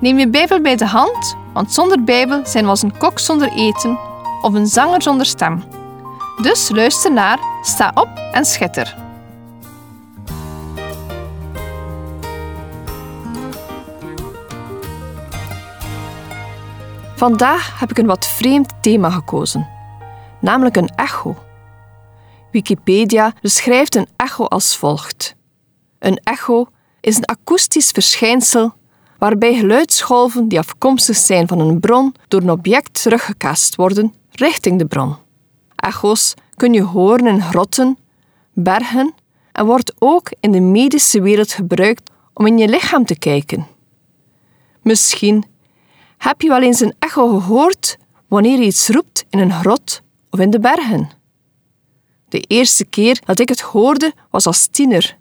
Neem je Bijbel bij de hand, want zonder Bijbel zijn we als een kok zonder eten of een zanger zonder stem. Dus luister naar, sta op en schitter. Vandaag heb ik een wat vreemd thema gekozen, namelijk een echo. Wikipedia beschrijft een echo als volgt. Een echo is een akoestisch verschijnsel waarbij geluidsgolven die afkomstig zijn van een bron door een object teruggekast worden richting de bron. Echo's kun je horen in grotten, bergen en wordt ook in de medische wereld gebruikt om in je lichaam te kijken. Misschien heb je wel eens een echo gehoord wanneer je iets roept in een grot of in de bergen. De eerste keer dat ik het hoorde was als tiener.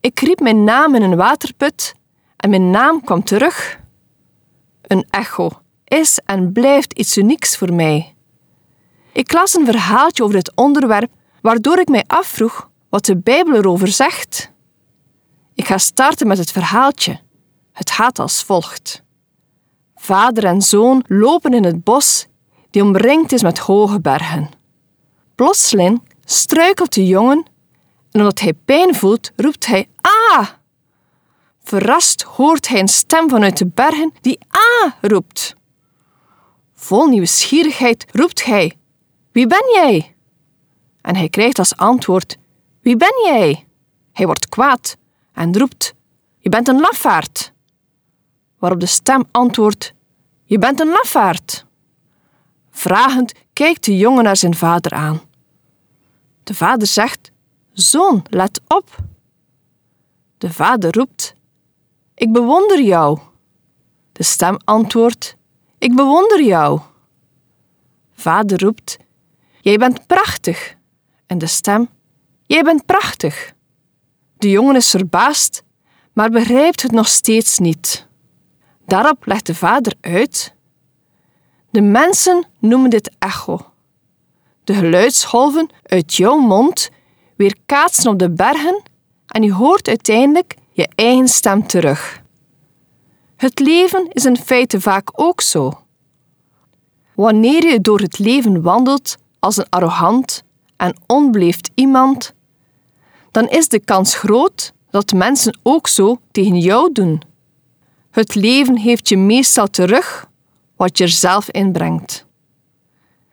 Ik riep mijn naam in een waterput en mijn naam kwam terug. Een echo is en blijft iets unieks voor mij. Ik las een verhaaltje over dit onderwerp, waardoor ik mij afvroeg wat de Bijbel erover zegt. Ik ga starten met het verhaaltje. Het gaat als volgt. Vader en zoon lopen in het bos, die omringd is met hoge bergen. Plotseling struikelt de jongen en omdat hij pijn voelt, roept hij Ah! Verrast hoort hij een stem vanuit de bergen die Ah roept. Vol nieuwsgierigheid roept hij: Wie ben jij? En hij krijgt als antwoord: Wie ben jij? Hij wordt kwaad en roept: Je bent een lafaard. Waarop de stem antwoordt: Je bent een lafaard. Vragend kijkt de jongen naar zijn vader aan. De vader zegt: Zoon, let op. De vader roept: Ik bewonder jou. De stem antwoordt: Ik bewonder jou. Vader roept: Jij bent prachtig. En de stem: Jij bent prachtig. De jongen is verbaasd, maar begrijpt het nog steeds niet. Daarop legt de vader uit: De mensen noemen dit echo. De geluidsgolven uit jouw mond weerkaatsen op de bergen en je hoort uiteindelijk je eigen stem terug. Het leven is in feite vaak ook zo. Wanneer je door het leven wandelt als een arrogant en onbeleefd iemand, dan is de kans groot dat mensen ook zo tegen jou doen. Het leven heeft je meestal terug wat je er zelf inbrengt.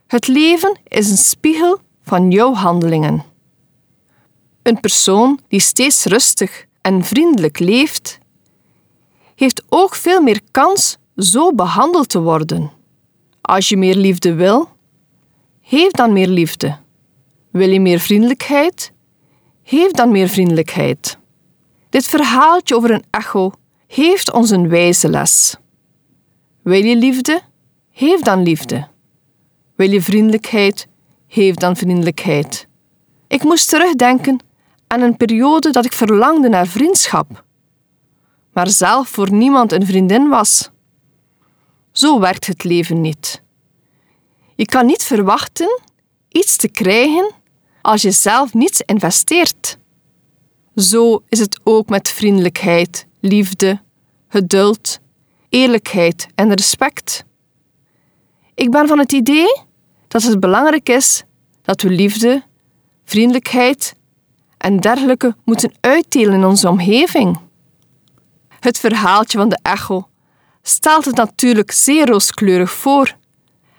Het leven is een spiegel van jouw handelingen. Een persoon die steeds rustig en vriendelijk leeft, heeft ook veel meer kans zo behandeld te worden. Als je meer liefde wil, geef dan meer liefde. Wil je meer vriendelijkheid? Geef dan meer vriendelijkheid. Dit verhaaltje over een echo heeft ons een wijze les. Wil je liefde? Geef dan liefde. Wil je vriendelijkheid? Geef dan vriendelijkheid. Ik moest terugdenken aan een periode dat ik verlangde naar vriendschap, maar zelf voor niemand een vriendin was. Zo werkt het leven niet. Je kan niet verwachten iets te krijgen als je zelf niets investeert. Zo is het ook met vriendelijkheid, liefde, geduld, eerlijkheid en respect. Ik ben van het idee dat het belangrijk is dat we liefde, vriendelijkheid en dergelijke moeten uitdelen in onze omgeving. Het verhaaltje van de echo stelt het natuurlijk zeer rooskleurig voor.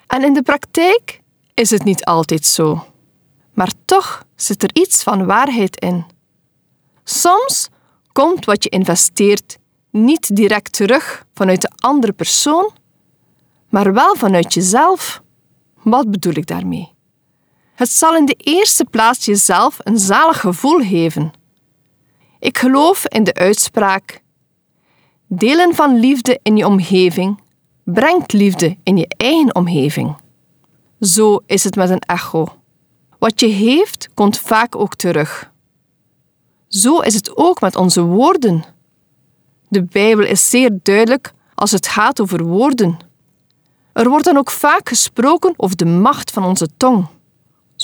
En in de praktijk is het niet altijd zo. Maar toch zit er iets van waarheid in. Soms komt wat je investeert niet direct terug vanuit de andere persoon, maar wel vanuit jezelf. Wat bedoel ik daarmee? Het zal in de eerste plaats jezelf een zalig gevoel geven. Ik geloof in de uitspraak: Delen van liefde in je omgeving brengt liefde in je eigen omgeving. Zo is het met een echo. Wat je heeft, komt vaak ook terug. Zo is het ook met onze woorden. De Bijbel is zeer duidelijk als het gaat over woorden. Er wordt dan ook vaak gesproken over de macht van onze tong,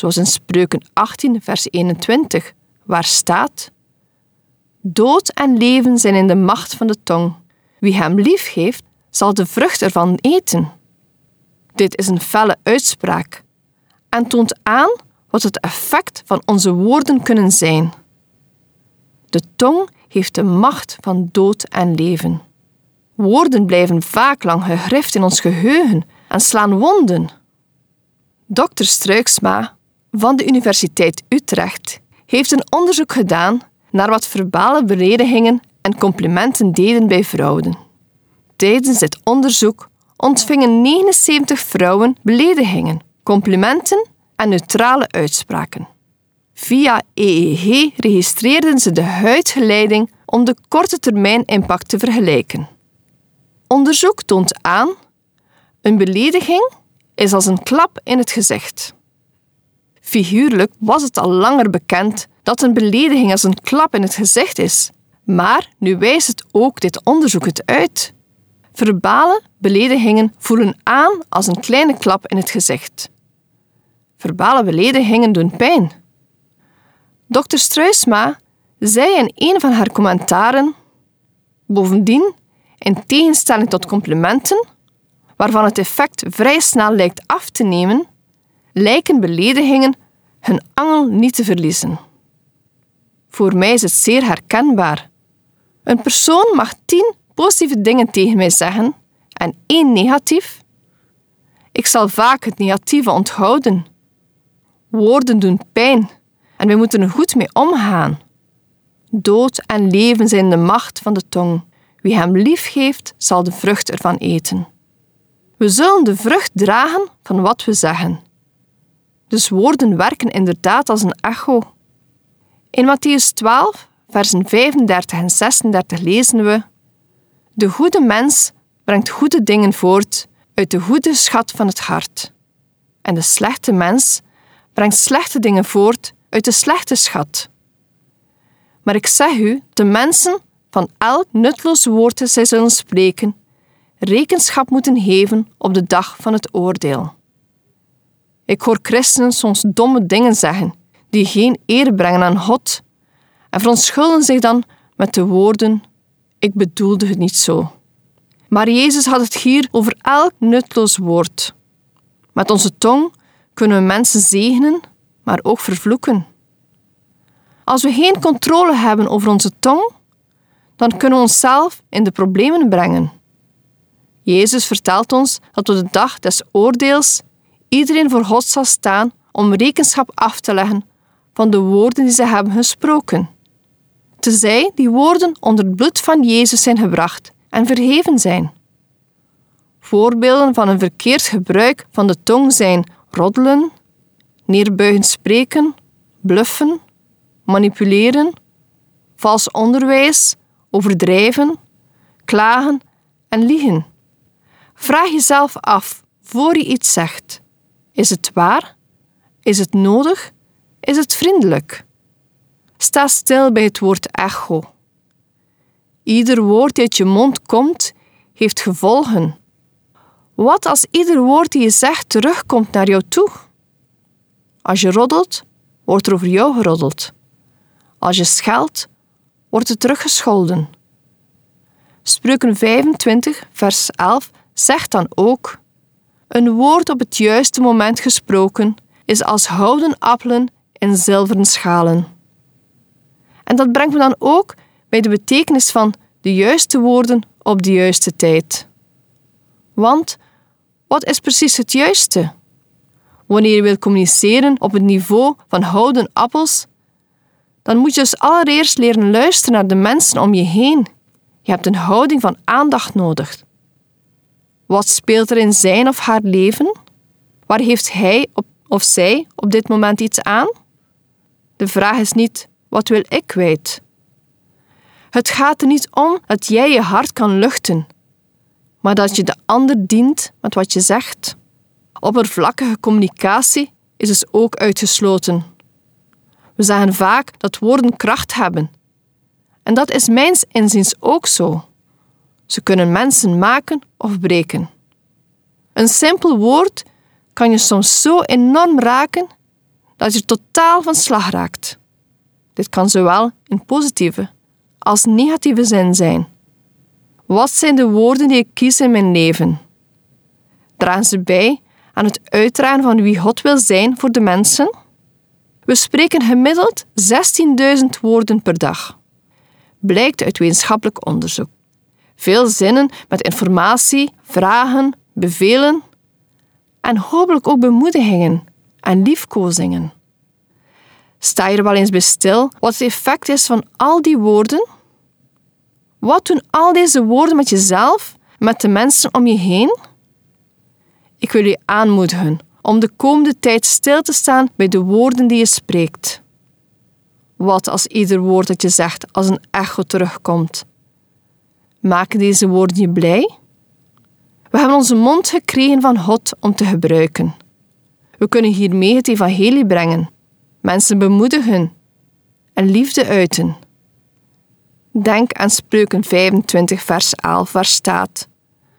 zoals in Spreuken 18, vers 21, waar staat: Dood en leven zijn in de macht van de tong. Wie hem lief heeft, zal de vrucht ervan eten. Dit is een felle uitspraak en toont aan wat het effect van onze woorden kunnen zijn. De tong heeft de macht van dood en leven. Woorden blijven vaak lang gegrift in ons geheugen en slaan wonden. Dr. Struiksma van de Universiteit Utrecht heeft een onderzoek gedaan naar wat verbale beledigingen en complimenten deden bij vrouwen. Tijdens dit onderzoek ontvingen 79 vrouwen beledigingen, complimenten en neutrale uitspraken. Via EEG registreerden ze de huidgeleiding om de korte termijn impact te vergelijken. Onderzoek toont aan: een belediging is als een klap in het gezicht. Figuurlijk was het al langer bekend dat een belediging als een klap in het gezicht is, maar nu wijst het ook dit onderzoek het uit. Verbale beledigingen voelen aan als een kleine klap in het gezicht. Verbale beledigingen doen pijn. Dr. Struisma zei in een van haar commentaren: Bovendien, in tegenstelling tot complimenten, waarvan het effect vrij snel lijkt af te nemen, lijken beledigingen hun angel niet te verliezen. Voor mij is het zeer herkenbaar. Een persoon mag tien positieve dingen tegen mij zeggen en één negatief. Ik zal vaak het negatieve onthouden. Woorden doen pijn en we moeten er goed mee omgaan. Dood en leven zijn de macht van de tong. Wie hem lief geeft, zal de vrucht ervan eten. We zullen de vrucht dragen van wat we zeggen. Dus woorden werken inderdaad als een echo. In Matthäus 12, versen 35 en 36 lezen we: De goede mens brengt goede dingen voort uit de goede schat van het hart. En de slechte mens brengt slechte dingen voort uit de slechte schat. Maar ik zeg u, de mensen van elk nutteloos woord dat zij zullen spreken, rekenschap moeten geven op de dag van het oordeel. Ik hoor christenen soms domme dingen zeggen die geen eer brengen aan God en verontschuldigen zich dan met de woorden: Ik bedoelde het niet zo. Maar Jezus had het hier over elk nutteloos woord. Met onze tong kunnen we mensen zegenen, maar ook vervloeken. Als we geen controle hebben over onze tong, dan kunnen we onszelf in de problemen brengen. Jezus vertelt ons dat op de dag des oordeels iedereen voor God zal staan om rekenschap af te leggen van de woorden die ze hebben gesproken. Tezij die woorden onder het bloed van Jezus zijn gebracht en verheven zijn. Voorbeelden van een verkeerd gebruik van de tong zijn roddelen, neerbuigend spreken, bluffen, manipuleren, vals onderwijs, overdrijven, klagen en liegen. Vraag jezelf af voor je iets zegt: is het waar? Is het nodig? Is het vriendelijk? Sta stil bij het woord echo. Ieder woord dat uit je mond komt, heeft gevolgen. Wat als ieder woord die je zegt terugkomt naar jou toe? Als je roddelt, wordt er over jou geroddeld. Als je scheldt, wordt er teruggescholden. Spreuken 25, vers 11 zegt dan ook: Een woord op het juiste moment gesproken is als houden appelen in zilveren schalen. En dat brengt me dan ook bij de betekenis van de juiste woorden op de juiste tijd. Want wat is precies het juiste? Wanneer je wilt communiceren op het niveau van houden appels, dan moet je dus allereerst leren luisteren naar de mensen om je heen. Je hebt een houding van aandacht nodig. Wat speelt er in zijn of haar leven? Waar heeft hij of zij op dit moment iets aan? De vraag is niet: wat wil ik kwijt? Het gaat er niet om dat jij je hart kan luchten, maar dat je de ander dient met wat je zegt. Oppervlakkige communicatie is dus ook uitgesloten. We zeggen vaak dat woorden kracht hebben. En dat is mijns inziens ook zo. Ze kunnen mensen maken of breken. Een simpel woord kan je soms zo enorm raken dat je totaal van slag raakt. Dit kan zowel in positieve als negatieve zin zijn. Wat zijn de woorden die ik kies in mijn leven? Dragen ze bij aan het uitdragen van wie God wil zijn voor de mensen? We spreken gemiddeld 16.000 woorden per dag. Blijkt uit wetenschappelijk onderzoek. Veel zinnen met informatie, vragen, bevelen en hopelijk ook bemoedigingen en liefkozingen. Sta je er wel eens bij stil wat het effect is van al die woorden? Wat doen al deze woorden met jezelf, met de mensen om je heen? Ik wil je aanmoedigen om de komende tijd stil te staan bij de woorden die je spreekt. Wat als ieder woord dat je zegt als een echo terugkomt? Maken deze woorden je blij? We hebben onze mond gekregen van God om te gebruiken. We kunnen hiermee het evangelie brengen, mensen bemoedigen en liefde uiten. Denk aan Spreuken 25, vers 11, waar staat: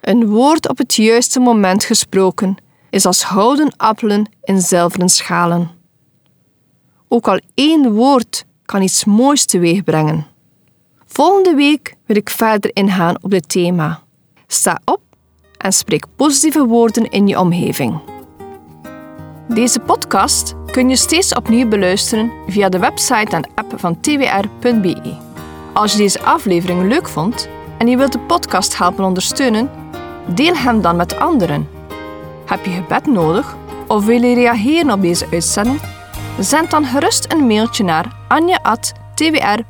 Een woord op het juiste moment gesproken is als gouden appelen in zilveren schalen. Ook al één woord kan iets moois teweeg brengen. Volgende week wil ik verder ingaan op dit thema. Sta op en spreek positieve woorden in je omgeving. Deze podcast kun je steeds opnieuw beluisteren via de website en app van twr.be. Als je deze aflevering leuk vond en je wilt de podcast helpen ondersteunen, deel hem dan met anderen. Heb je gebed nodig of wil je reageren op deze uitzending? Zend dan gerust een mailtje naar anja.twr.be.